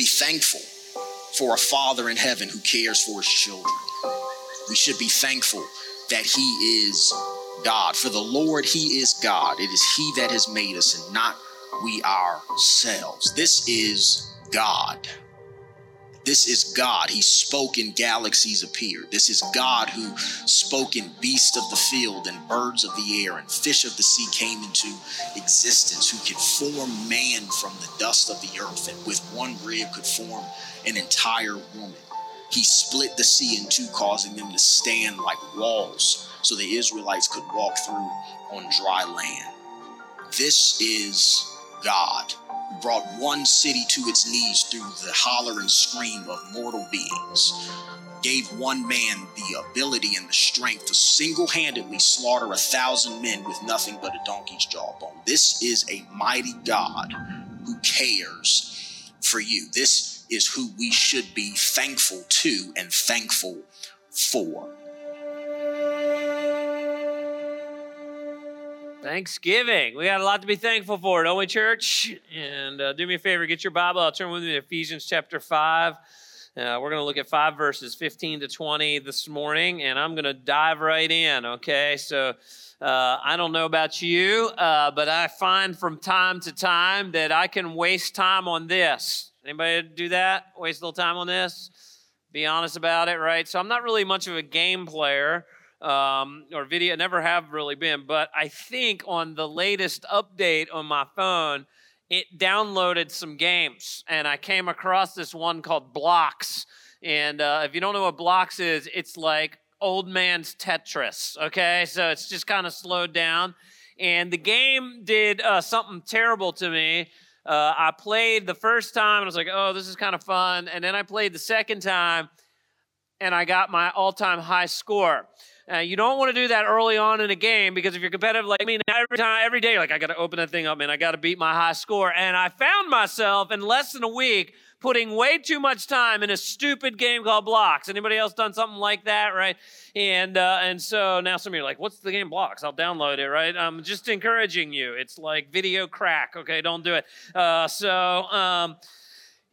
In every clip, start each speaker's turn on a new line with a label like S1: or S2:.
S1: be thankful for a Father in heaven who cares for his children. We should be thankful that he is God. For the Lord, he is God. It is he that has made us and not we ourselves. This is God. This is God. He spoke and galaxies appeared. This is God who spoke and beasts of the field and birds of the air and fish of the sea came into existence, who could form man from the dust of the earth and with one rib could form an entire woman. He split the sea in two, causing them to stand like walls so the Israelites could walk through on dry land. This is God brought one city to its knees through the holler and scream of mortal beings, gave one man the ability and the strength to single handedly slaughter a thousand men with nothing but a donkey's jawbone. This is a mighty God who cares for you. This is who we should be thankful to and thankful for.
S2: Thanksgiving. We got a lot to be thankful for, don't we, church? And uh, do me a favor, get your Bible. I'll turn with me to Ephesians chapter 5. Uh, we're going to look at five verses, 15 to 20 this morning, and I'm going to dive right in, okay? So uh, I don't know about you, uh, but I find from time to time that I can waste time on this. Anybody do that? Waste a little time on this? Be honest about it, right? So I'm not really much of a game player um, or video. Never have really been, but I think on the latest update on my phone, it downloaded some games, and I came across this one called Blocks. And uh, if you don't know what Blocks is, it's like old man's Tetris. Okay, so it's just kind of slowed down, and the game did uh, something terrible to me. Uh, I played the first time and I was like, oh, this is kind of fun. And then I played the second time and I got my all time high score. Uh, you don't want to do that early on in a game because if you're competitive, like mean, every time, every day, like I got to open that thing up, man, I got to beat my high score. And I found myself in less than a week putting way too much time in a stupid game called Blocks. Anybody else done something like that, right? And uh, and so now some of you are like, "What's the game Blocks?" I'll download it, right? I'm just encouraging you. It's like video crack. Okay, don't do it. Uh, so. Um,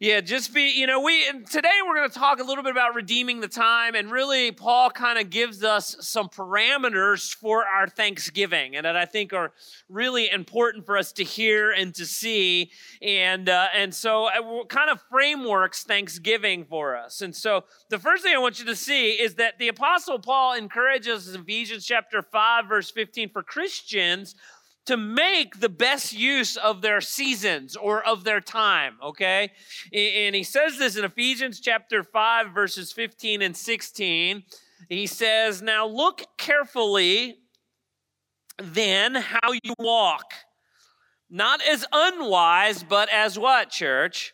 S2: yeah, just be, you know, we today we're going to talk a little bit about redeeming the time and really Paul kind of gives us some parameters for our Thanksgiving and that I think are really important for us to hear and to see and uh, and so uh, kind of frameworks Thanksgiving for us. And so the first thing I want you to see is that the apostle Paul encourages Ephesians chapter 5 verse 15 for Christians to make the best use of their seasons or of their time, okay? And he says this in Ephesians chapter 5, verses 15 and 16. He says, Now look carefully then how you walk, not as unwise, but as what, church?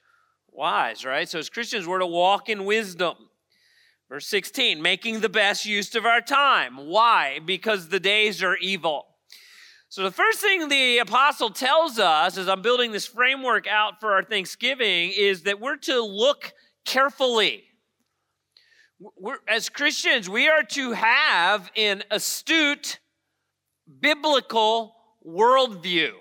S2: Wise, right? So as Christians, we're to walk in wisdom. Verse 16, making the best use of our time. Why? Because the days are evil. So, the first thing the apostle tells us as I'm building this framework out for our Thanksgiving is that we're to look carefully. We're, as Christians, we are to have an astute biblical worldview.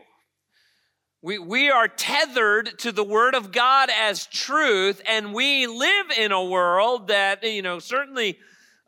S2: We, we are tethered to the Word of God as truth, and we live in a world that, you know, certainly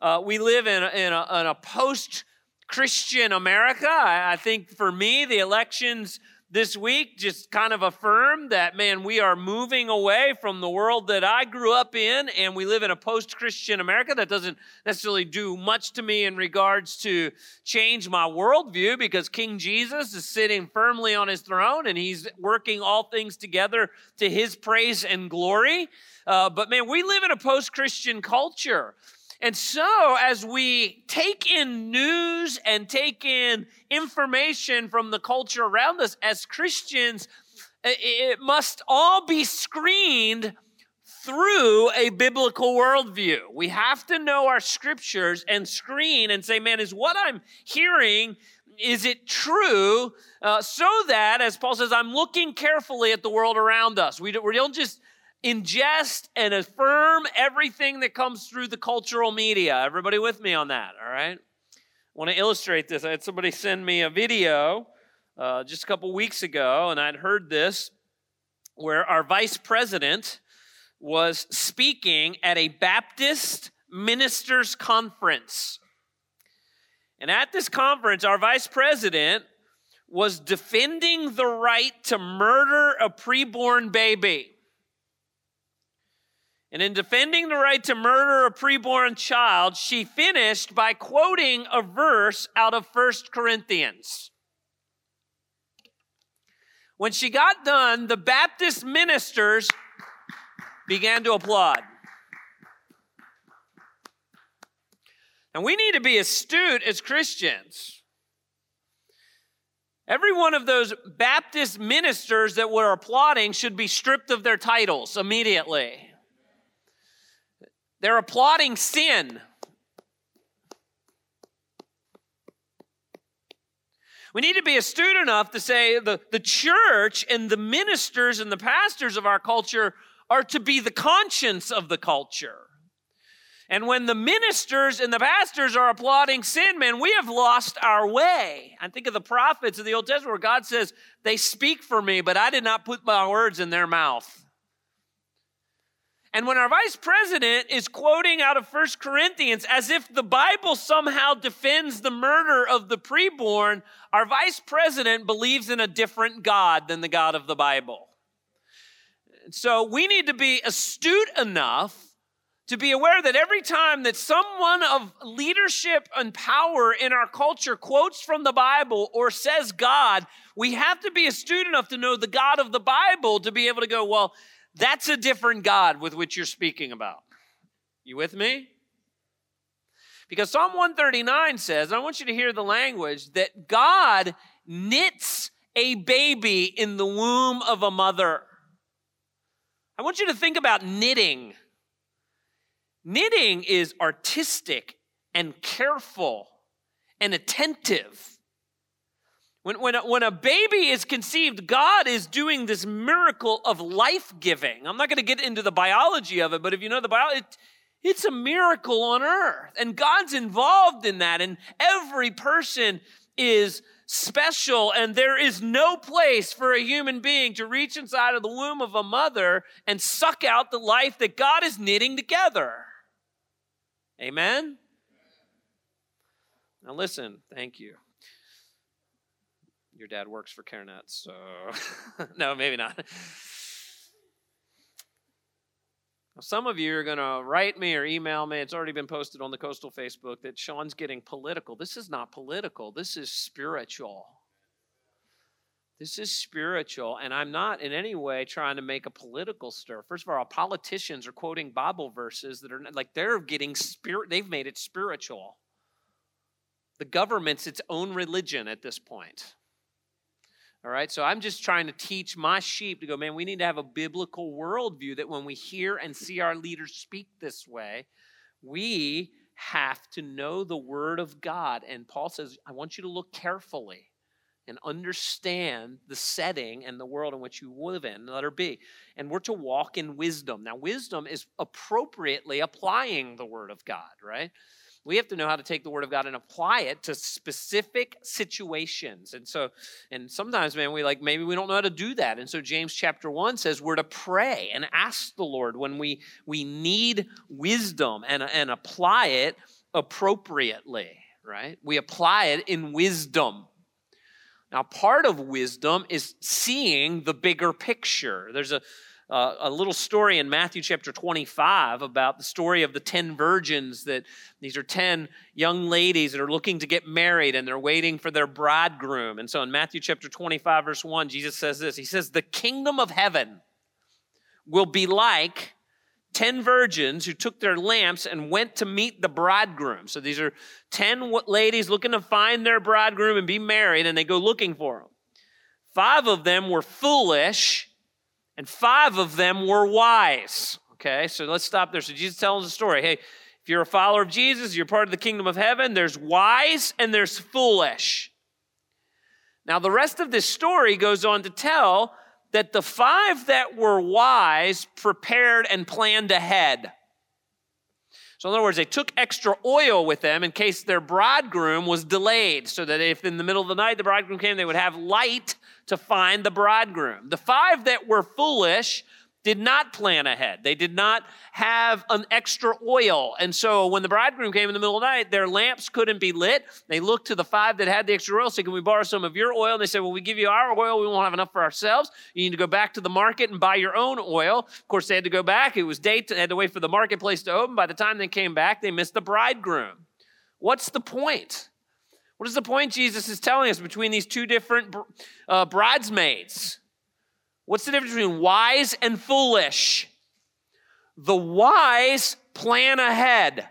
S2: uh, we live in a, in a, in a post Christian America. I think for me, the elections this week just kind of affirmed that, man, we are moving away from the world that I grew up in, and we live in a post Christian America that doesn't necessarily do much to me in regards to change my worldview because King Jesus is sitting firmly on his throne and he's working all things together to his praise and glory. Uh, but man, we live in a post Christian culture. And so, as we take in news and take in information from the culture around us as Christians, it must all be screened through a biblical worldview. We have to know our scriptures and screen and say, man, is what I'm hearing, is it true? Uh, so that, as Paul says, I'm looking carefully at the world around us. We don't, we don't just ingest and affirm everything that comes through the cultural media. Everybody with me on that, all right? I want to illustrate this. I had somebody send me a video uh, just a couple weeks ago, and I'd heard this where our vice president was speaking at a Baptist ministers conference. And at this conference, our vice president was defending the right to murder a preborn baby. And in defending the right to murder a preborn child, she finished by quoting a verse out of First Corinthians. When she got done, the Baptist ministers began to applaud. And we need to be astute as Christians. Every one of those Baptist ministers that were applauding should be stripped of their titles immediately. They're applauding sin. We need to be astute enough to say the, the church and the ministers and the pastors of our culture are to be the conscience of the culture. And when the ministers and the pastors are applauding sin, man, we have lost our way. I think of the prophets of the Old Testament where God says, They speak for me, but I did not put my words in their mouth. And when our vice president is quoting out of First Corinthians as if the Bible somehow defends the murder of the preborn, our vice president believes in a different God than the God of the Bible. So we need to be astute enough to be aware that every time that someone of leadership and power in our culture quotes from the Bible or says God, we have to be astute enough to know the God of the Bible to be able to go, well, that's a different God with which you're speaking about. You with me? Because Psalm 139 says, I want you to hear the language, that God knits a baby in the womb of a mother. I want you to think about knitting. Knitting is artistic and careful and attentive. When, when, a, when a baby is conceived, God is doing this miracle of life giving. I'm not going to get into the biology of it, but if you know the biology, it, it's a miracle on earth. And God's involved in that. And every person is special. And there is no place for a human being to reach inside of the womb of a mother and suck out the life that God is knitting together. Amen? Now, listen, thank you your dad works for CareNet, so no, maybe not. Some of you are going to write me or email me. It's already been posted on the Coastal Facebook that Shaun's getting political. This is not political, this is spiritual. This is spiritual, and I'm not in any way trying to make a political stir. First of all, politicians are quoting Bible verses that are like they're getting spirit, they've made it spiritual. The government's its own religion at this point. All right, so I'm just trying to teach my sheep to go, man, we need to have a biblical worldview that when we hear and see our leaders speak this way, we have to know the word of God. And Paul says, I want you to look carefully and understand the setting and the world in which you live in, let her be. And we're to walk in wisdom. Now, wisdom is appropriately applying the word of God, right? We have to know how to take the word of God and apply it to specific situations. And so, and sometimes, man, we like maybe we don't know how to do that. And so James chapter one says we're to pray and ask the Lord when we we need wisdom and, and apply it appropriately, right? We apply it in wisdom. Now, part of wisdom is seeing the bigger picture. There's a uh, a little story in Matthew chapter 25 about the story of the 10 virgins that these are 10 young ladies that are looking to get married and they're waiting for their bridegroom. And so in Matthew chapter 25, verse 1, Jesus says this He says, The kingdom of heaven will be like 10 virgins who took their lamps and went to meet the bridegroom. So these are 10 ladies looking to find their bridegroom and be married, and they go looking for him. Five of them were foolish and five of them were wise. Okay, so let's stop there. So Jesus tells a story. Hey, if you're a follower of Jesus, you're part of the kingdom of heaven, there's wise and there's foolish. Now, the rest of this story goes on to tell that the five that were wise prepared and planned ahead. So, in other words, they took extra oil with them in case their bridegroom was delayed, so that if in the middle of the night the bridegroom came, they would have light to find the bridegroom. The five that were foolish did not plan ahead. They did not have an extra oil. And so when the bridegroom came in the middle of the night, their lamps couldn't be lit. They looked to the five that had the extra oil, said, Can we borrow some of your oil? And they said, Well, we give you our oil. We won't have enough for ourselves. You need to go back to the market and buy your own oil. Of course, they had to go back. It was date, they had to wait for the marketplace to open. By the time they came back, they missed the bridegroom. What's the point? What is the point Jesus is telling us between these two different uh, bridesmaids? What's the difference between wise and foolish? The wise plan ahead.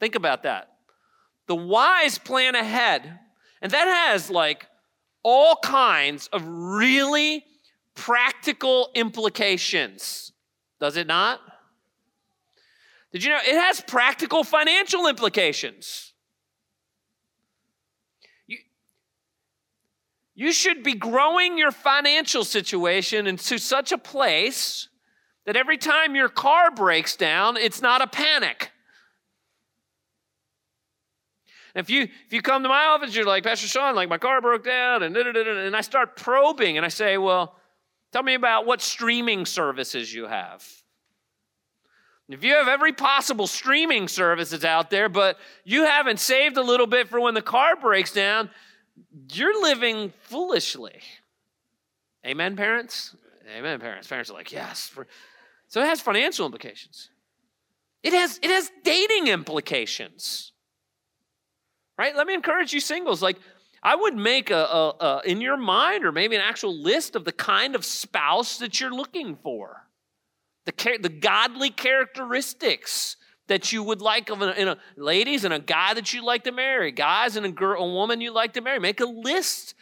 S2: Think about that. The wise plan ahead. And that has like all kinds of really practical implications. Does it not? Did you know it has practical financial implications? You should be growing your financial situation into such a place that every time your car breaks down, it's not a panic. If you if you come to my office, you're like Pastor Shaun, like my car broke down, and and I start probing, and I say, well, tell me about what streaming services you have. If you have every possible streaming services out there, but you haven't saved a little bit for when the car breaks down, you're living foolishly. Amen, parents? Amen, parents. Parents are like, yes. So it has financial implications. It has, it has dating implications. Right? Let me encourage you singles. Like, I would make a, a, a, in your mind or maybe an actual list of the kind of spouse that you're looking for. The, the godly characteristics that you would like of a, in a ladies and a guy that you'd like to marry, guys and a girl, a woman you'd like to marry. Make a list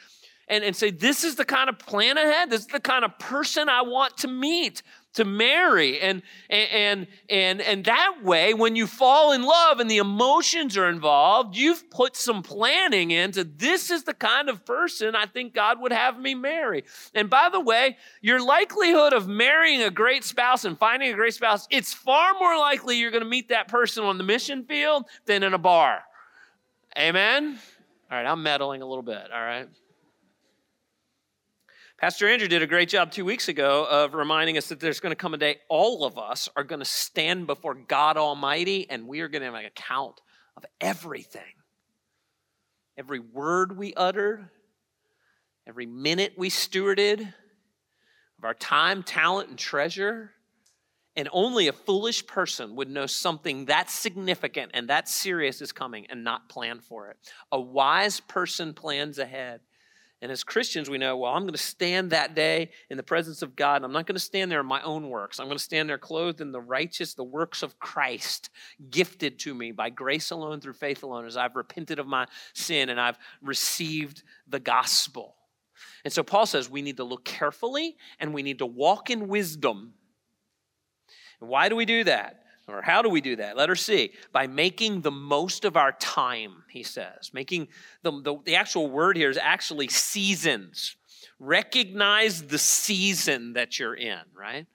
S2: and, and say, this is the kind of plan ahead. This is the kind of person I want to meet to marry. And and and and that way when you fall in love and the emotions are involved you've put some planning into this is the kind of person i think god would have me marry. And by the way your likelihood of marrying a great spouse and finding a great spouse it's far more likely you're going to meet that person on the mission field than in a bar. Amen? All right i'm meddling a little bit all right Pastor Andrew did a great job two weeks ago of reminding us that there's going to come a day all of us are going to stand before God Almighty and we are going to have an account of everything. Every word we uttered, every minute we stewarded, of our time, talent, and treasure. And only a foolish person would know something that significant and that serious is coming and not plan for it. A wise person plans ahead. And as Christians, we know, well, I'm going to stand that day in the presence of God. And I'm not going to stand there in my own works. I'm going to stand there clothed in the righteous, the works of Christ, gifted to me by grace alone, through faith alone, as I've repented of my sin and I've received the gospel. And so Paul says we need to look carefully and we need to walk in wisdom. Why do we do that? Or how do we do that? Letter C, by making the most of our time, he says. Making the, the, the actual word here is actually seasons. Recognize the season that you're in, right?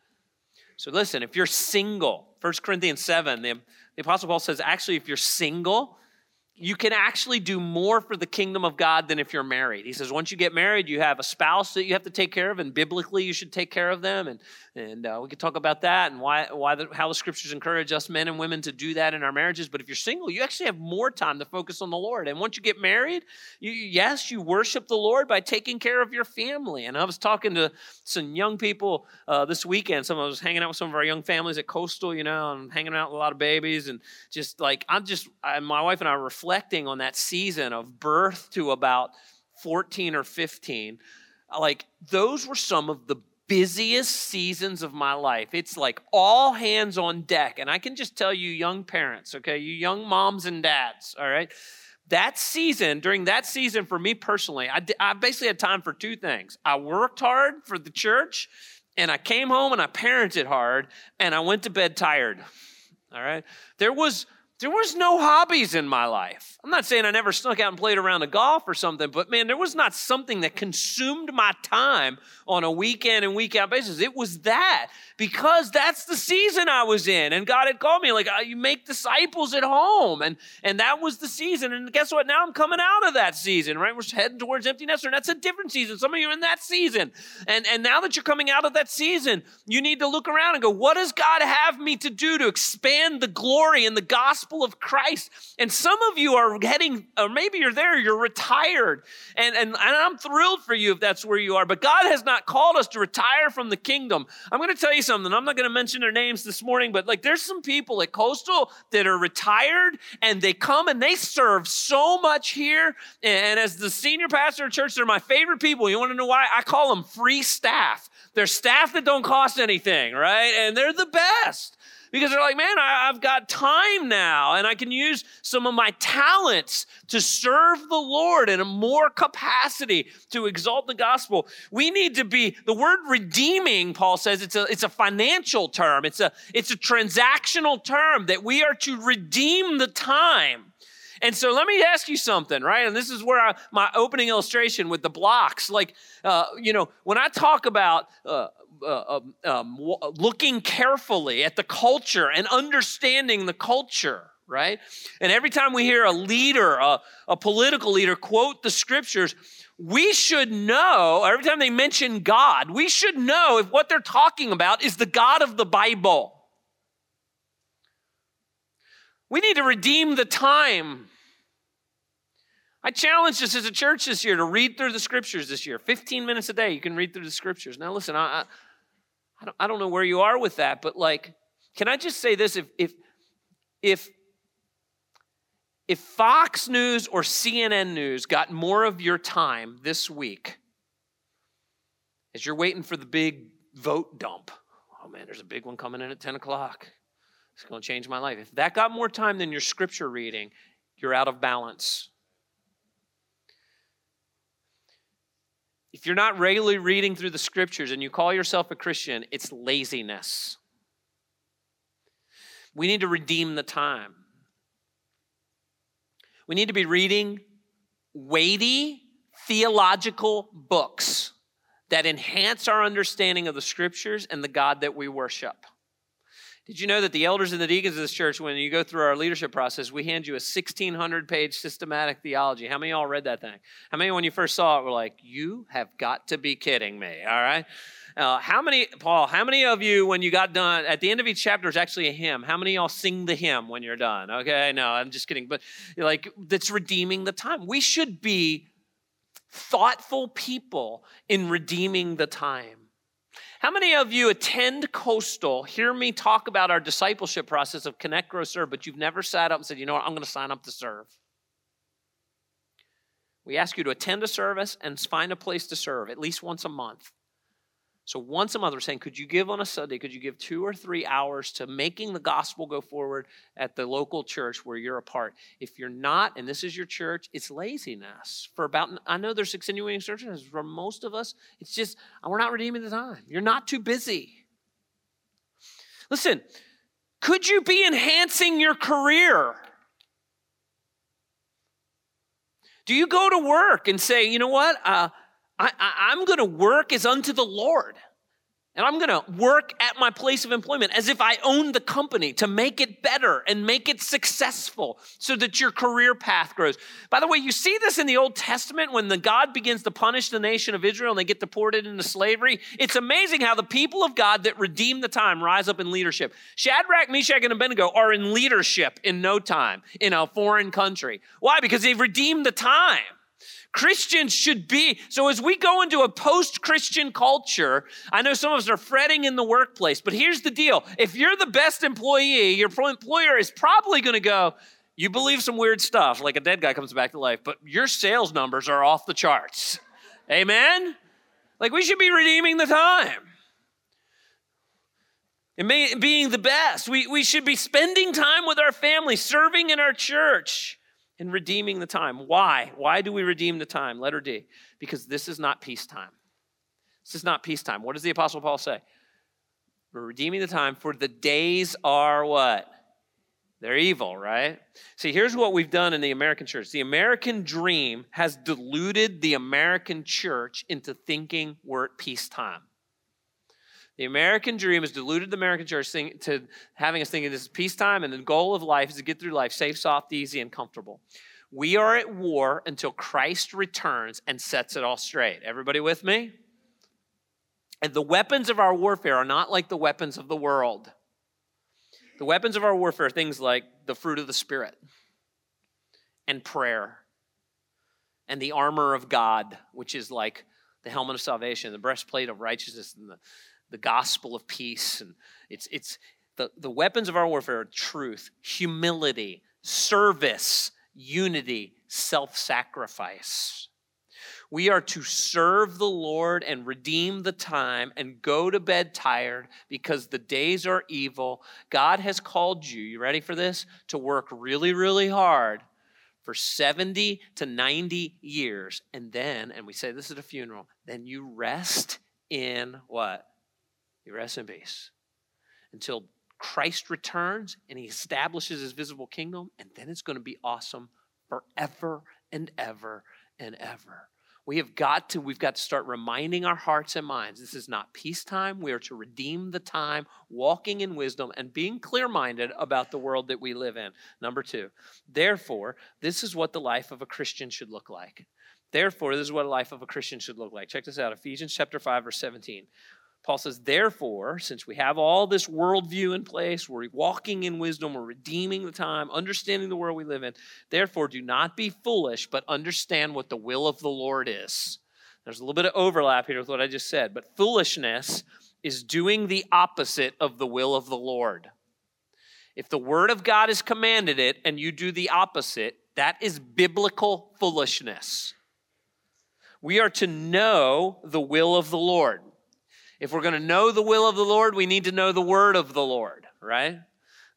S2: So listen, if you're single, 1 Corinthians 7, the, the Apostle Paul says, actually, if you're single, you can actually do more for the kingdom of God than if you're married. He says, once you get married, you have a spouse that you have to take care of, and biblically, you should take care of them. And, and uh, we could talk about that and why, why the, how the scriptures encourage us men and women to do that in our marriages. But if you're single, you actually have more time to focus on the Lord. And once you get married, you, yes, you worship the Lord by taking care of your family. And I was talking to some young people uh, this weekend. Some of us hanging out with some of our young families at Coastal, you know, and hanging out with a lot of babies. And just like, I'm just, I, my wife and I reflect reflecting on that season of birth to about 14 or 15, like those were some of the busiest seasons of my life. It's like all hands on deck. And I can just tell you, young parents, okay, you young moms and dads, all right, that season, during that season for me personally, I, I basically had time for two things. I worked hard for the church, and I came home and I parented hard, and I went to bed tired. All right. There was there was no hobbies in my life. I'm not saying I never snuck out and played around a golf or something, but man, there was not something that consumed my time on a weekend and week out basis. It was that. Because that's the season I was in. And God had called me, like, uh, you make disciples at home. And, and that was the season. And guess what? Now I'm coming out of that season, right? We're heading towards empty nester. And that's a different season. Some of you are in that season. And, and now that you're coming out of that season, you need to look around and go, what does God have me to do to expand the glory and the gospel of Christ? And some of you are heading, or maybe you're there, you're retired. And, and, and I'm thrilled for you if that's where you are. But God has not called us to retire from the kingdom. I'm going to tell you something. I'm not going to mention their names this morning, but like there's some people at Coastal that are retired and they come and they serve so much here. And as the senior pastor of church, they're my favorite people. You want to know why? I call them free staff. They're staff that don't cost anything, right? And they're the best because they're like, man, I, have got time now and I can use some of my talents to serve the Lord in a more capacity to exalt the gospel. We need to be, the word redeeming, Paul says, it's a, it's a financial term. It's a, it's a transactional term that we are to redeem the time. And so let me ask you something, right? And this is where I, my opening illustration with the blocks, like, uh, you know, when I talk about uh, uh, um, um looking carefully at the culture and understanding the culture, right? And every time we hear a leader, a, a political leader, quote the scriptures, we should know, every time they mention God, we should know if what they're talking about is the God of the Bible. We need to redeem the time. I challenge us as a church this year to read through the scriptures this year. 15 minutes a day, you can read through the scriptures. Now, listen, I, I, don't, I don't know where you are with that, but like, can I just say this? If, if, if, if Fox News or CNN News got more of your time this week as you're waiting for the big vote dump, oh man, there's a big one coming in at 10 o'clock. It's going to change my life. If that got more time than your scripture reading, you're out of balance. If you're not regularly reading through the scriptures and you call yourself a Christian, it's laziness. We need to redeem the time. We need to be reading weighty theological books that enhance our understanding of the scriptures and the God that we worship. Did you know that the elders and the deacons of this church, when you go through our leadership process, we hand you a 1,600 page systematic theology? How many of y'all read that thing? How many, when you first saw it, were like, you have got to be kidding me, all right? Uh, how many, Paul, how many of you, when you got done, at the end of each chapter is actually a hymn? How many y'all sing the hymn when you're done? Okay, no, I'm just kidding. But like, that's redeeming the time. We should be thoughtful people in redeeming the time. How many of you attend Coastal, hear me talk about our discipleship process of connect, grow, serve, but you've never sat up and said, you know what, I'm going to sign up to serve? We ask you to attend a service and find a place to serve at least once a month. So once a month, we're saying, could you give on a Sunday? Could you give two or three hours to making the gospel go forward at the local church where you're a part? If you're not, and this is your church, it's laziness. For about, I know there's extenuating circumstances. For most of us, it's just we're not redeeming the time. You're not too busy. Listen, could you be enhancing your career? Do you go to work and say, you know what? Uh, I, am going to work as unto the Lord. And I'm going to work at my place of employment as if I own the company to make it better and make it successful so that your career path grows. By the way, you see this in the Old Testament when the God begins to punish the nation of Israel and they get deported into slavery. It's amazing how the people of God that redeem the time rise up in leadership. Shadrach, Meshach, and Abednego are in leadership in no time in a foreign country. Why? Because they've redeemed the time. Christians should be. So as we go into a post-Christian culture, I know some of us are fretting in the workplace, but here's the deal. If you're the best employee, your employer is probably going to go, you believe some weird stuff, like a dead guy comes back to life, but your sales numbers are off the charts. Amen? Like we should be redeeming the time. And being the best. We, we should be spending time with our family, serving in our church and redeeming the time. Why? Why do we redeem the time? Letter D. Because this is not peacetime. This is not peacetime. What does the Apostle Paul say? We're redeeming the time, for the days are what? They're evil, right? See, here's what we've done in the American church. The American dream has deluded the American church into thinking we're at peacetime. The American dream has deluded the American church to having us thinking this is peacetime and the goal of life is to get through life safe, soft, easy, and comfortable. We are at war until Christ returns and sets it all straight. Everybody with me? And the weapons of our warfare are not like the weapons of the world. The weapons of our warfare are things like the fruit of the Spirit and prayer and the armor of God, which is like the helmet of salvation, the breastplate of righteousness, and the, the gospel of peace. And it's, it's the, the weapons of our warfare are truth, humility, service, unity, self sacrifice. We are to serve the Lord and redeem the time and go to bed tired because the days are evil. God has called you, you ready for this? To work really, really hard for 70 to 90 years. And then, and we say this at a funeral, then you rest in what? You rest in peace until Christ returns and he establishes his visible kingdom, and then it's going to be awesome forever and ever and ever. We have got to, we've got to start reminding our hearts and minds this is not peacetime. We are to redeem the time, walking in wisdom, and being clear minded about the world that we live in. Number two, therefore, this is what the life of a Christian should look like. Therefore, this is what a life of a Christian should look like. Check this out Ephesians chapter 5, verse 17. Paul says, therefore, since we have all this worldview in place, we're walking in wisdom, we're redeeming the time, understanding the world we live in, therefore do not be foolish, but understand what the will of the Lord is. There's a little bit of overlap here with what I just said, but foolishness is doing the opposite of the will of the Lord. If the word of God has commanded it and you do the opposite, that is biblical foolishness. We are to know the will of the Lord. If we're going to know the will of the Lord, we need to know the word of the Lord, right?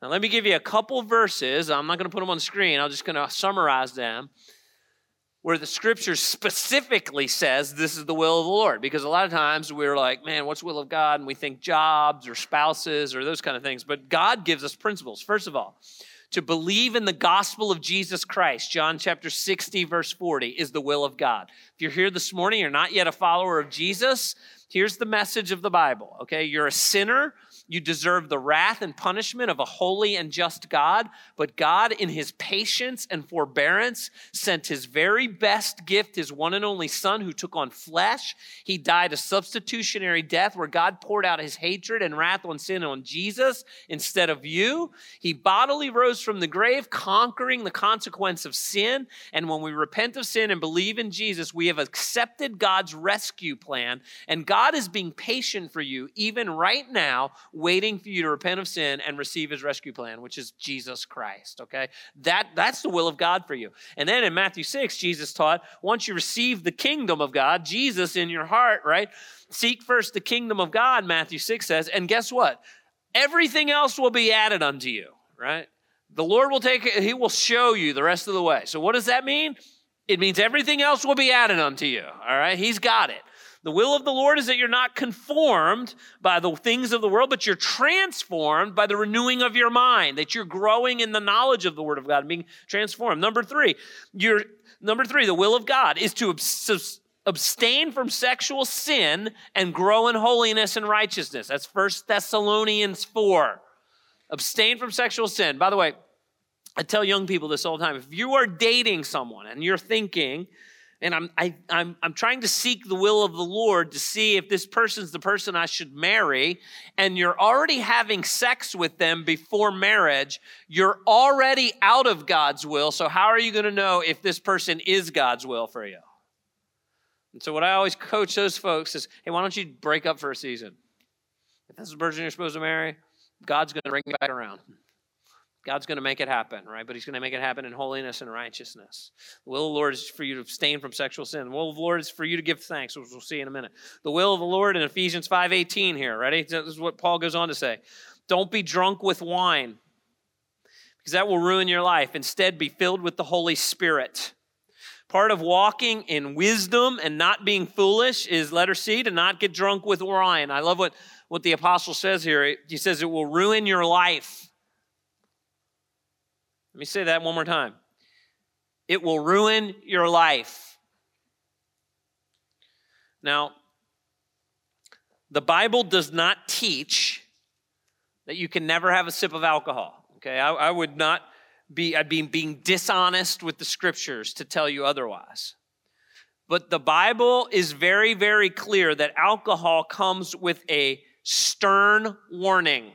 S2: Now, let me give you a couple verses. I'm not going to put them on the screen, I'm just going to summarize them where the scripture specifically says this is the will of the Lord. Because a lot of times we're like, man, what's the will of God? And we think jobs or spouses or those kind of things. But God gives us principles. First of all, to believe in the gospel of Jesus Christ, John chapter 60, verse 40, is the will of God. If you're here this morning, you're not yet a follower of Jesus, Here's the message of the Bible, okay? You're a sinner you deserve the wrath and punishment of a holy and just God, but God, in his patience and forbearance, sent his very best gift, his one and only Son, who took on flesh. He died a substitutionary death where God poured out his hatred and wrath on sin on Jesus instead of you. He bodily rose from the grave, conquering the consequence of sin. And when we repent of sin and believe in Jesus, we have accepted God's rescue plan. And God is being patient for you, even right now waiting for you to repent of sin and receive his rescue plan, which is Jesus Christ, okay? That, that's the will of God for you. And then in Matthew 6, Jesus taught once you receive the kingdom of God, Jesus in your heart, right? Seek first the kingdom of God, Matthew 6 says, and guess what? Everything else will be added unto you, right? The Lord will take it, He will show you the rest of the way. So, what does that mean? It means everything else will be added unto you, all right? He's got it. The will of the Lord is that you're not conformed by the things of the world, but you're transformed by the renewing of your mind, that you're growing in the knowledge of the Word of God and being transformed. Number three, you're, number three, the will of God is to abstain from sexual sin and grow in holiness and righteousness. That's First Thessalonians 4. Abstain from sexual sin. By the way, I tell young people this all the time. If you are dating someone and you're thinking, and I'm, I, I'm, I'm trying to seek the will of the Lord to see if this person's the person I should marry, and you're already having sex with them before marriage, you're already out of God's will. So, how are you going to know if this person is God's will for you? And so, what I always coach those folks is hey, why don't you break up for a season? If this is the person you're supposed to marry, God's going to bring you back around. God's going to make it happen, right? But He's going to make it happen in holiness and righteousness. The will of the Lord is for you to abstain from sexual sin. The will of the Lord is for you to give thanks, which we'll see in a minute. The will of the Lord in Ephesians 5.18 here, ready? This is what Paul goes on to say. Don't be drunk with wine, because that will ruin your life. Instead, be filled with the Holy Spirit. Part of walking in wisdom and not being foolish is letter C, to not get drunk with wine. I love what, what the apostle says here. He says it will ruin your life. Let me say that one more time. It will ruin your life. Now, The Bible does not teach that you can never have a sip of alcohol. Okay, I, I would not be, I'd be being dishonest with the scriptures to tell you otherwise. But the Bible is very, very clear that alcohol comes with a stern warning.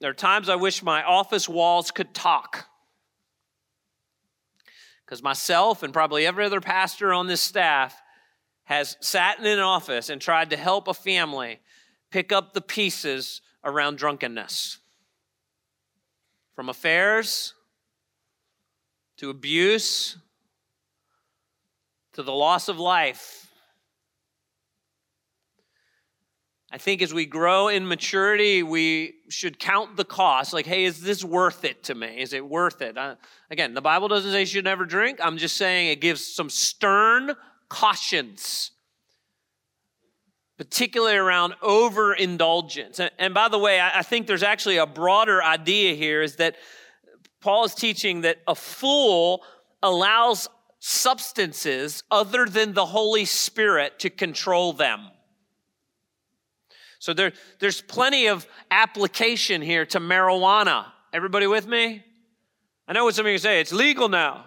S2: There are times I wish my office walls could talk. Because myself and probably every other pastor on this staff has sat in an office and tried to help a family pick up the pieces around drunkenness. From affairs to abuse to the loss of life. I think as we grow in maturity, we should count the cost. Like, hey, is this worth it to me? Is it worth it? Uh, again, the Bible doesn't say you should never drink. I'm just saying it gives some stern cautions particularly around overindulgence. And, and by the way, I, I think there's actually a broader idea here is that Paul is teaching that a fool allows substances other than the Holy Spirit to control them. So there, there's plenty of application here to marijuana. Everybody with me? I know what some of you say, it's legal now.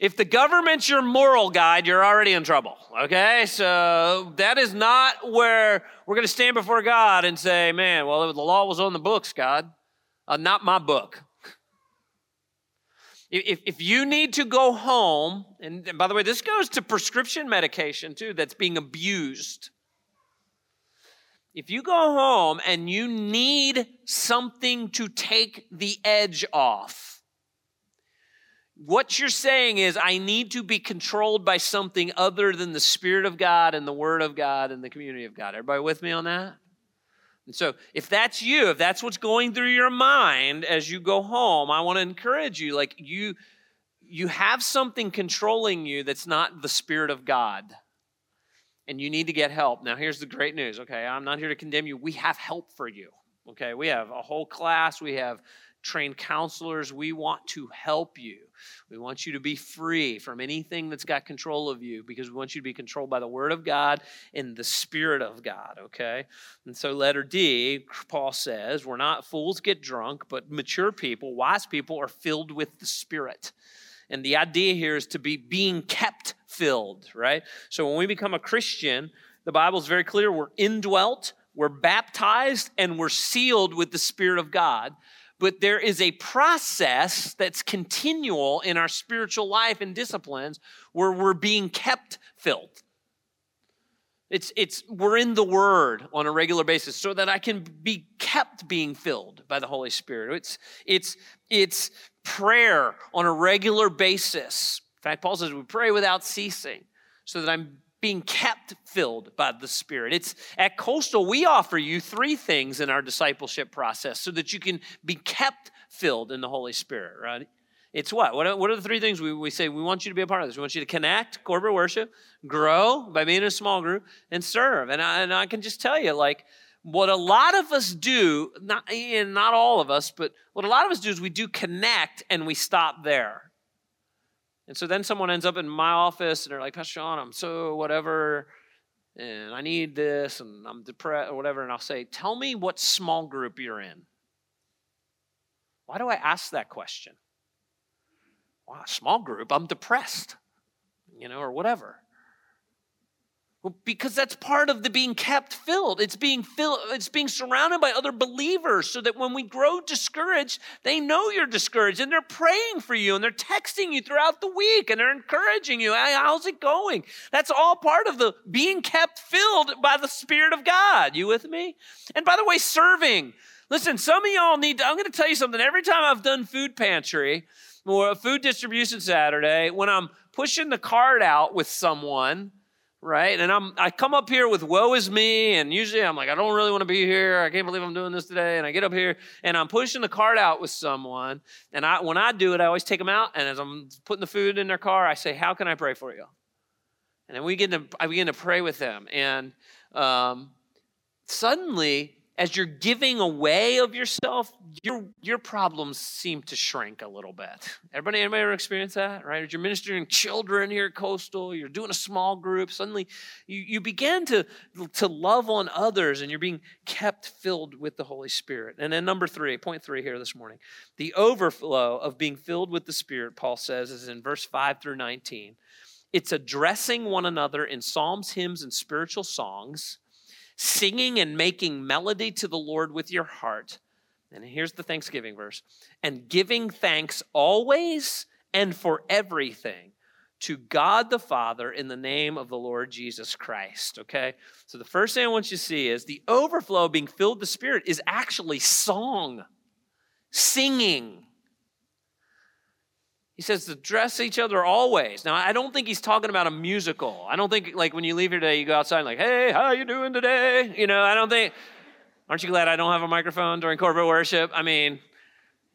S2: If the government's your moral guide, you're already in trouble. Okay? So that is not where we're going to stand before God and say, man, well, the law was on the books, God. Uh, not my book. If, if you need to go home, and, and by the way, this goes to prescription medication too that's being abused. If you go home and you need something to take the edge off, what you're saying is, I need to be controlled by something other than the Spirit of God and the Word of God and the community of God. Everybody with me on that? And so, if that's you, if that's what's going through your mind as you go home, I want to encourage you like, you, you have something controlling you that's not the Spirit of God. And you need to get help. Now, here's the great news, okay? I'm not here to condemn you. We have help for you, okay? We have a whole class, we have trained counselors. We want to help you. We want you to be free from anything that's got control of you because we want you to be controlled by the Word of God and the Spirit of God, okay? And so, letter D, Paul says, we're not fools get drunk, but mature people, wise people, are filled with the Spirit. And the idea here is to be being kept filled, right? So, when we become a Christian, the Bible is very clear we're indwelt, we're baptized, and we're sealed with the Spirit of God but there is a process that's continual in our spiritual life and disciplines where we're being kept filled. It's, it's, we're in the Word on a regular basis so that I can be kept being filled by the Holy Spirit. It's, it's, it's prayer on a regular basis. In fact, Paul says we pray without ceasing so that I'm being kept filled by the Spirit. It's at Coastal, we offer you three things in our discipleship process so that you can be kept filled in the Holy Spirit, right? It's what? What are, what are the three things we, we say? We want you to be a part of this. We want you to connect, corporate worship, grow by being in a small group, and serve. And I, and I can just tell you, like, what a lot of us do, not, and not all of us, but what a lot of us do is we do connect and we stop there. And so then someone ends up in my office and they're like, Pastor Shaun, I'm so whatever, and I need this, and I'm depressed or whatever. And I'll say, Tell me what small group you're in. Why do I ask that question? Wow, small group, I'm depressed, you know, or whatever. Because that's part of the being kept filled. It's being filled, it's being surrounded by other believers so that when we grow discouraged, they know you're discouraged and they're praying for you and they're texting you throughout the week and they're encouraging you. Hey, how's it going? That's all part of the being kept filled by the Spirit of God. You with me? And by the way, serving. Listen, some of y'all need to, I'm going to tell you something. Every time I've done food pantry or food distribution Saturday, when I'm pushing the cart out with someone, right? And I'm I come up here with woe is me, and usually I'm like, I don't really want to be here. I can't believe I'm doing this today. And I get up here and I'm pushing the cart out with someone. And I when I do it, I always take them out, and as I'm putting the food in their car, I say, How can I pray for you? And then we begin to I begin to pray with them. And um, suddenly as you're giving away of yourself, your your problems seem to shrink a little bit. Everybody, anybody ever experience that? Right? As you're ministering children here at Coastal, you're doing a small group. Suddenly, you you begin to to love on others, and you're being kept filled with the Holy Spirit. And then number three, point three here this morning, the overflow of being filled with the Spirit. Paul says is in verse five through nineteen. It's addressing one another in psalms, hymns, and spiritual songs singing and making melody to the Lord with your heart. And here's the Thanksgiving verse and giving thanks always and for everything to God the Father in the name of the Lord Jesus Christ. Okay? So the first thing I want you to see is the overflow being filled with the Spirit is actually song, singing. He says to dress each other always. Now, I don't think he's talking about a musical. I don't think like when you leave here today, you go outside and like, hey, how you doing today? You know, I don't think. Aren't you glad I don't have a microphone during corporate worship? I mean,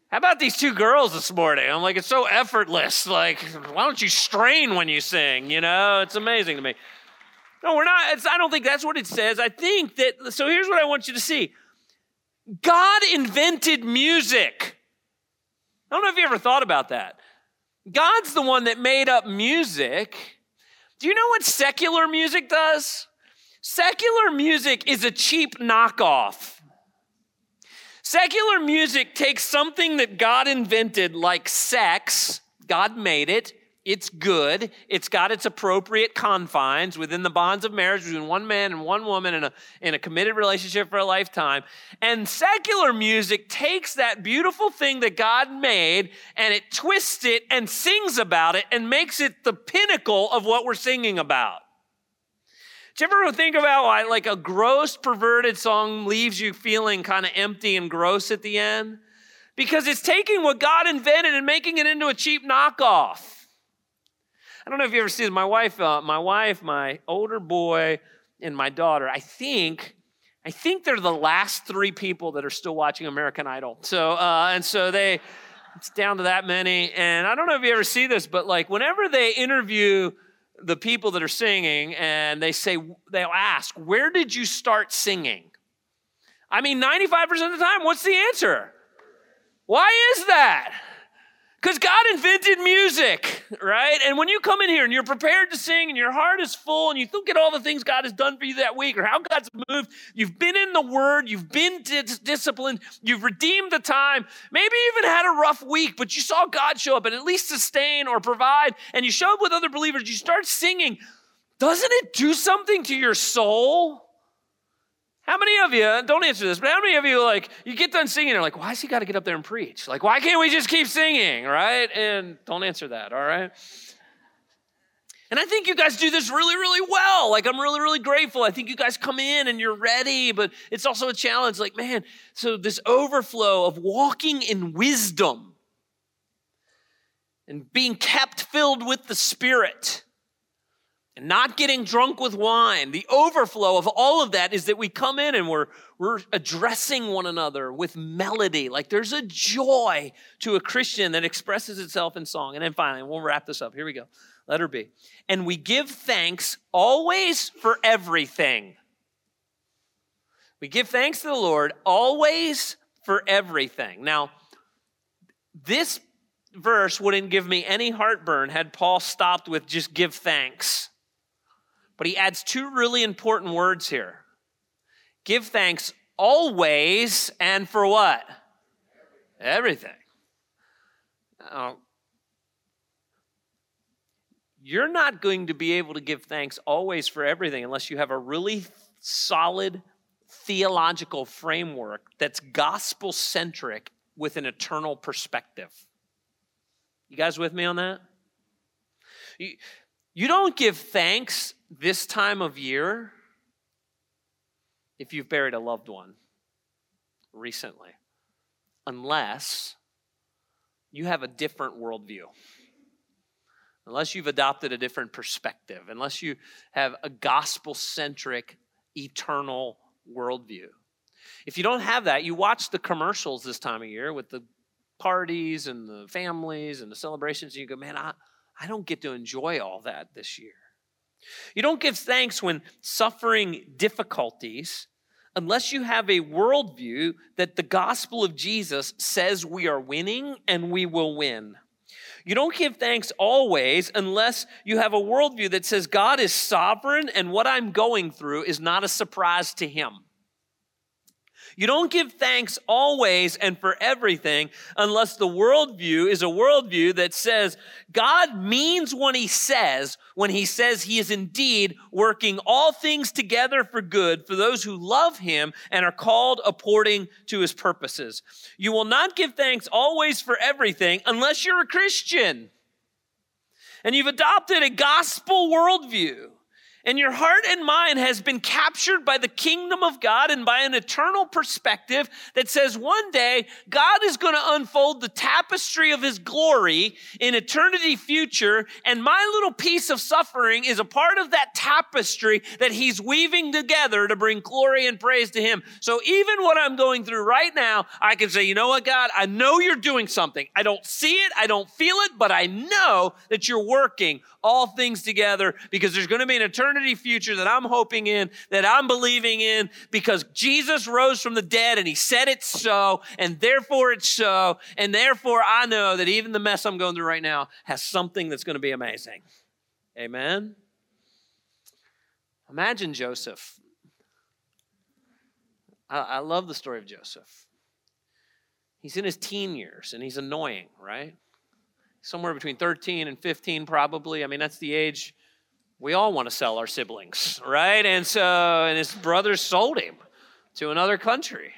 S2: how about these two girls this morning? I'm like, it's so effortless. Like, why don't you strain when you sing? You know, it's amazing to me. No, we're not. I don't think that's what it says. I think that. So here's what I want you to see. God invented music. I don't know if you ever thought about that. God's the one that made up music. Do you know what secular music does? Secular music is a cheap knockoff. Secular music takes something that God invented, like sex, God made it, it's good. It's got its appropriate confines within the bonds of marriage between one man and one woman in a, in a committed relationship for a lifetime. And secular music takes that beautiful thing that God made and it twists it and sings about it and makes it the pinnacle of what we're singing about. Do you ever think about why, like, a gross, perverted song leaves you feeling kind of empty and gross at the end? Because it's taking what God invented and making it into a cheap knockoff. I don't know if you ever see this. My wife, uh, my wife, my older boy, and my daughter. I think, I think they're the last three people that are still watching American Idol. So, uh, and so they, it's down to that many. And I don't know if you ever see this, but like whenever they interview the people that are singing, and they say they'll ask, "Where did you start singing?" I mean, ninety-five percent of the time, what's the answer? Why is that? Because God invented music, right? And when you come in here and you're prepared to sing and your heart is full and you look at all the things God has done for you that week or how God's moved, you've been in the Word, you've been dis- disciplined, you've redeemed the time, maybe even had a rough week, but you saw God show up and at least sustain or provide, and you show up with other believers, you start singing. Doesn't it do something to your soul? How many of you, don't answer this, but how many of you, like, you get done singing, and like, why has he got to get up there and preach? Like, why can't we just keep singing, right? And don't answer that, all right? And I think you guys do this really, really well. Like, I'm really, really grateful. I think you guys come in and you're ready, but it's also a challenge. Like, man, so this overflow of walking in wisdom and being kept filled with the Spirit not getting drunk with wine. The overflow of all of that is that we come in and we're, we're addressing one another with melody. Like there's a joy to a Christian that expresses itself in song. And then finally, we'll wrap this up. Here we go. Letter B. And we give thanks always for everything. We give thanks to the Lord always for everything. Now, this verse wouldn't give me any heartburn had Paul stopped with just give thanks. But he adds two really important words here give thanks always and for what? Everything. Now, you're not going to be able to give thanks always for everything unless you have a really solid theological framework that's gospel centric with an eternal perspective. You guys with me on that? You, you don't give thanks this time of year if you've buried a loved one recently, unless you have a different worldview, unless you've adopted a different perspective, unless you have a gospel centric, eternal worldview. If you don't have that, you watch the commercials this time of year with the parties and the families and the celebrations, and you go, man, I, I don't get to enjoy all that this year. You don't give thanks when suffering difficulties unless you have a worldview that the gospel of Jesus says we are winning and we will win. You don't give thanks always unless you have a worldview that says God is sovereign and what I'm going through is not a surprise to Him. You don't give thanks always and for everything unless the worldview is a worldview that says God means what he says when he says he is indeed working all things together for good for those who love him and are called according to his purposes. You will not give thanks always for everything unless you're a Christian and you've adopted a gospel worldview and your heart and mind has been captured by the kingdom of God and by an eternal perspective that says one day God is going to unfold the tapestry of his glory in eternity future, and my little piece of suffering is a part of that tapestry that he's weaving together to bring glory and praise to him. So even what I'm going through right now, I can say, you know what, God, I know you're doing something. I don't see it, I don't feel it, but I know that you're working all things together because there's going to be an eternity future that I'm hoping in, that I'm believing in, because Jesus rose from the dead and he said it's so, and therefore it's so, and therefore I know that even the mess I'm going through right now has something that's going to be amazing. Amen? Imagine Joseph. I, I love the story of Joseph. He's in his teen years and he's annoying, right? somewhere between 13 and 15, probably. I mean, that's the age we all want to sell our siblings, right? And so, and his brothers sold him to another country.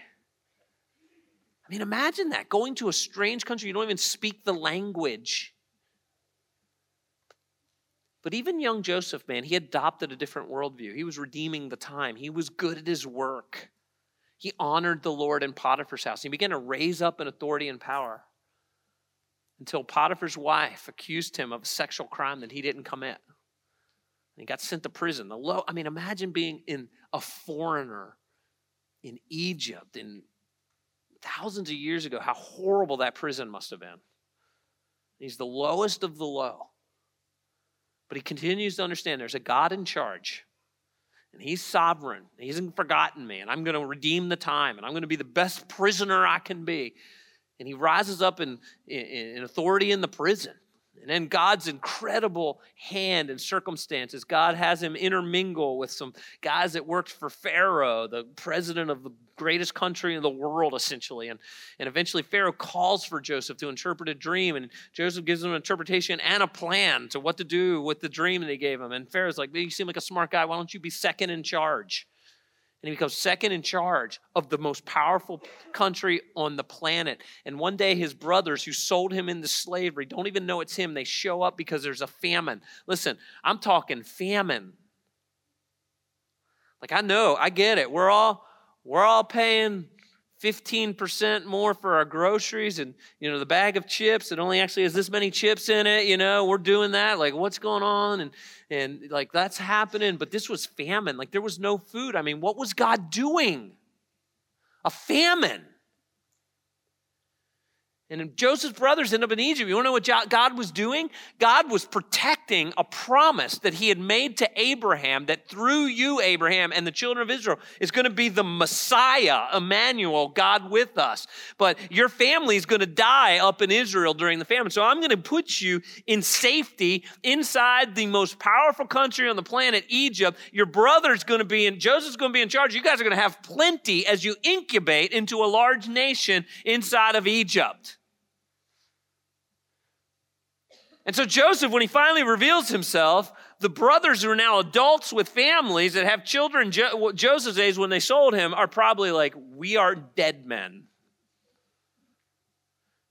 S2: I mean, imagine that going to a strange country, you don't even speak the language. But even young Joseph, man, he adopted a different worldview. He was redeeming the time, he was good at his work. He honored the Lord in Potiphar's house. He began to raise up in authority and power until Potiphar's wife accused him of a sexual crime that he didn't commit. He got sent to prison. The low, I mean, imagine being in a foreigner in Egypt in thousands of years ago, how horrible that prison must have been. He's the lowest of the low. But he continues to understand there's a God in charge. And he's sovereign. He hasn't forgotten me. And I'm going to redeem the time. And I'm going to be the best prisoner I can be and he rises up in, in, in authority in the prison. And in God's incredible hand and circumstances, God has him intermingle with some guys that worked for Pharaoh, the president of the greatest country in the world, essentially. And, and eventually, Pharaoh calls for Joseph to interpret a dream, and Joseph gives him an interpretation and a plan to what to do with the dream that he gave him. And Pharaoh's like, You seem like a smart guy. Why don't you be second in charge? And he becomes second in charge of the most powerful country on the planet. And one day, his brothers who sold him into slavery don't even know it's him. They show up because there's a famine. Listen, I'm talking famine. Like I know, I get it. We're all we're all paying 15% more for our groceries and you know the bag of chips it only actually has this many chips in it you know we're doing that like what's going on? And and like that's happening but this was famine like there was no food. I mean what was god doing? A famine and Joseph's brothers end up in Egypt. You want to know what God was doing? God was protecting a promise that he had made to Abraham that through you, Abraham, and the children of Israel is going to be the Messiah, Emmanuel, God with us. But your family is going to die up in Israel during the famine. So I'm going to put you in safety inside the most powerful country on the planet, Egypt. Your brother's going to be in, Joseph's going to be in charge. You guys are going to have plenty as you incubate into a large nation inside of Egypt. And so Joseph, when he finally reveals himself, the brothers who are now adults with families that have children jo- Joseph's age when they sold him are probably like, we are dead men.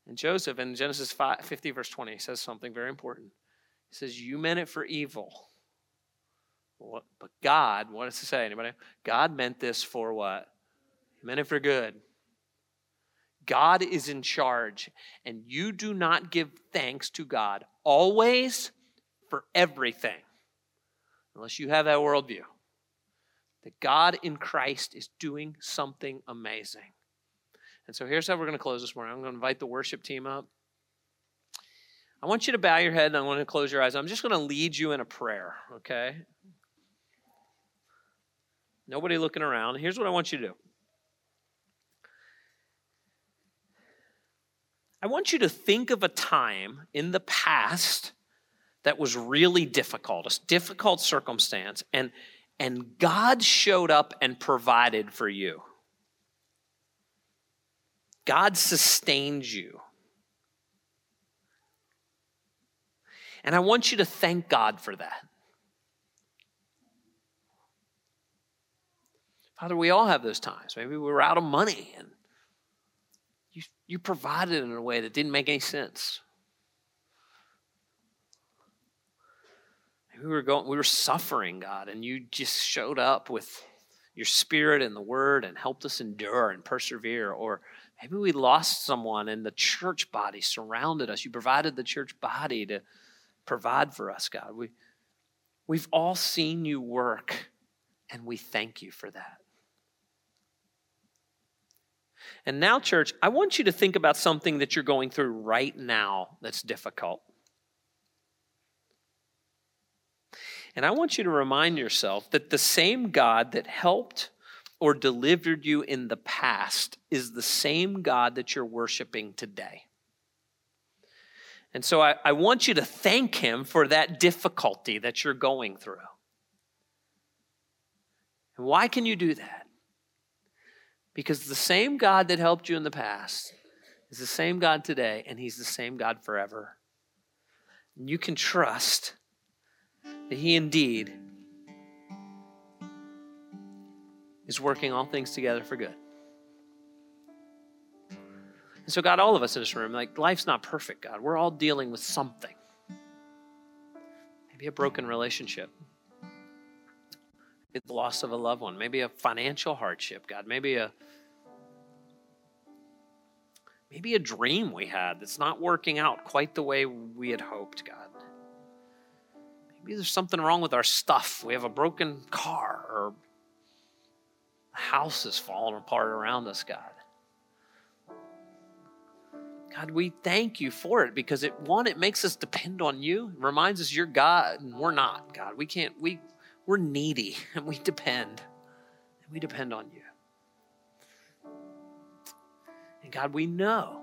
S2: And Joseph in Genesis 5, 50, verse 20, says something very important. He says, You meant it for evil. What, but God, what does it say? Anybody? God meant this for what? He meant it for good. God is in charge, and you do not give thanks to God always for everything, unless you have that worldview that God in Christ is doing something amazing. And so here's how we're going to close this morning. I'm going to invite the worship team up. I want you to bow your head and I want to close your eyes. I'm just going to lead you in a prayer, okay? Nobody looking around. Here's what I want you to do I want you to think of a time in the past that was really difficult, a difficult circumstance, and, and God showed up and provided for you. God sustained you. And I want you to thank God for that. Father, we all have those times. Maybe we were out of money and you, provided in a way that didn't make any sense. We were going, we were suffering, God, and you just showed up with your spirit and the word and helped us endure and persevere. Or maybe we lost someone and the church body surrounded us. You provided the church body to provide for us, God. We, we've all seen you work, and we thank you for that. And now, church, I want you to think about something that you're going through right now that's difficult. And I want you to remind yourself that the same God that helped or delivered you in the past is the same God that you're worshiping today. And so I, I, want you to thank Him for that difficulty that you're going through. And why can you do that? Because the same God that helped you in the past is the same God today, and He's the same God forever. And you can trust that He indeed is working all things together for good. And so, God, all of us in this room, like life's not perfect, God. We're all dealing with something. Maybe a broken relationship, maybe the loss of a loved one, maybe a financial hardship, God, maybe a maybe a dream we had that's not working out quite the way we had hoped, God. Maybe there's something wrong with our stuff. We have a broken car or the house is falling apart around us, God. God, we thank you for it because it one, it makes us depend on you. It reminds us you're God and we're not, God. We can't, we we're needy and we depend. And we depend on you. And God, we know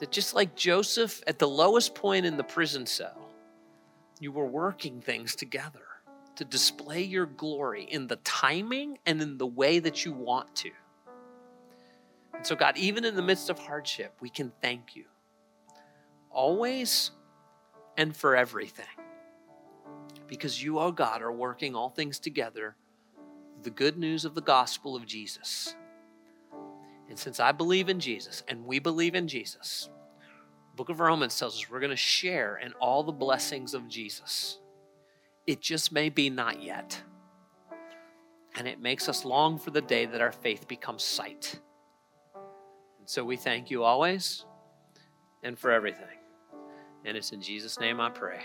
S2: that just like Joseph at the lowest point in the prison cell, you were working things together to display your glory in the timing and in the way that you want to. And so, God, even in the midst of hardship, we can thank you always and for everything. Because you, oh God, are working all things together, the good news of the gospel of Jesus. And since I believe in Jesus and we believe in Jesus, book of Romans tells us we're going to share in all the blessings of Jesus. It just may be not yet. And it makes us long for the day that our faith becomes sight. And so we thank you always and for everything. And it's in Jesus' name I pray.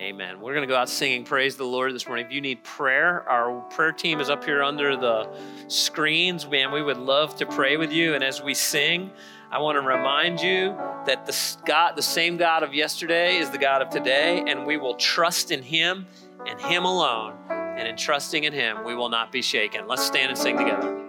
S2: Amen. We're going to go out singing Praise the Lord this morning. If you need prayer, our prayer team is up here under the screens. Man, we would love to pray with you. And as we sing, I want to remind you that the God, the same God of yesterday is the God of today, and we will trust in Him and Him alone. And in trusting in Him, we will not be shaken. Let's stand and sing together.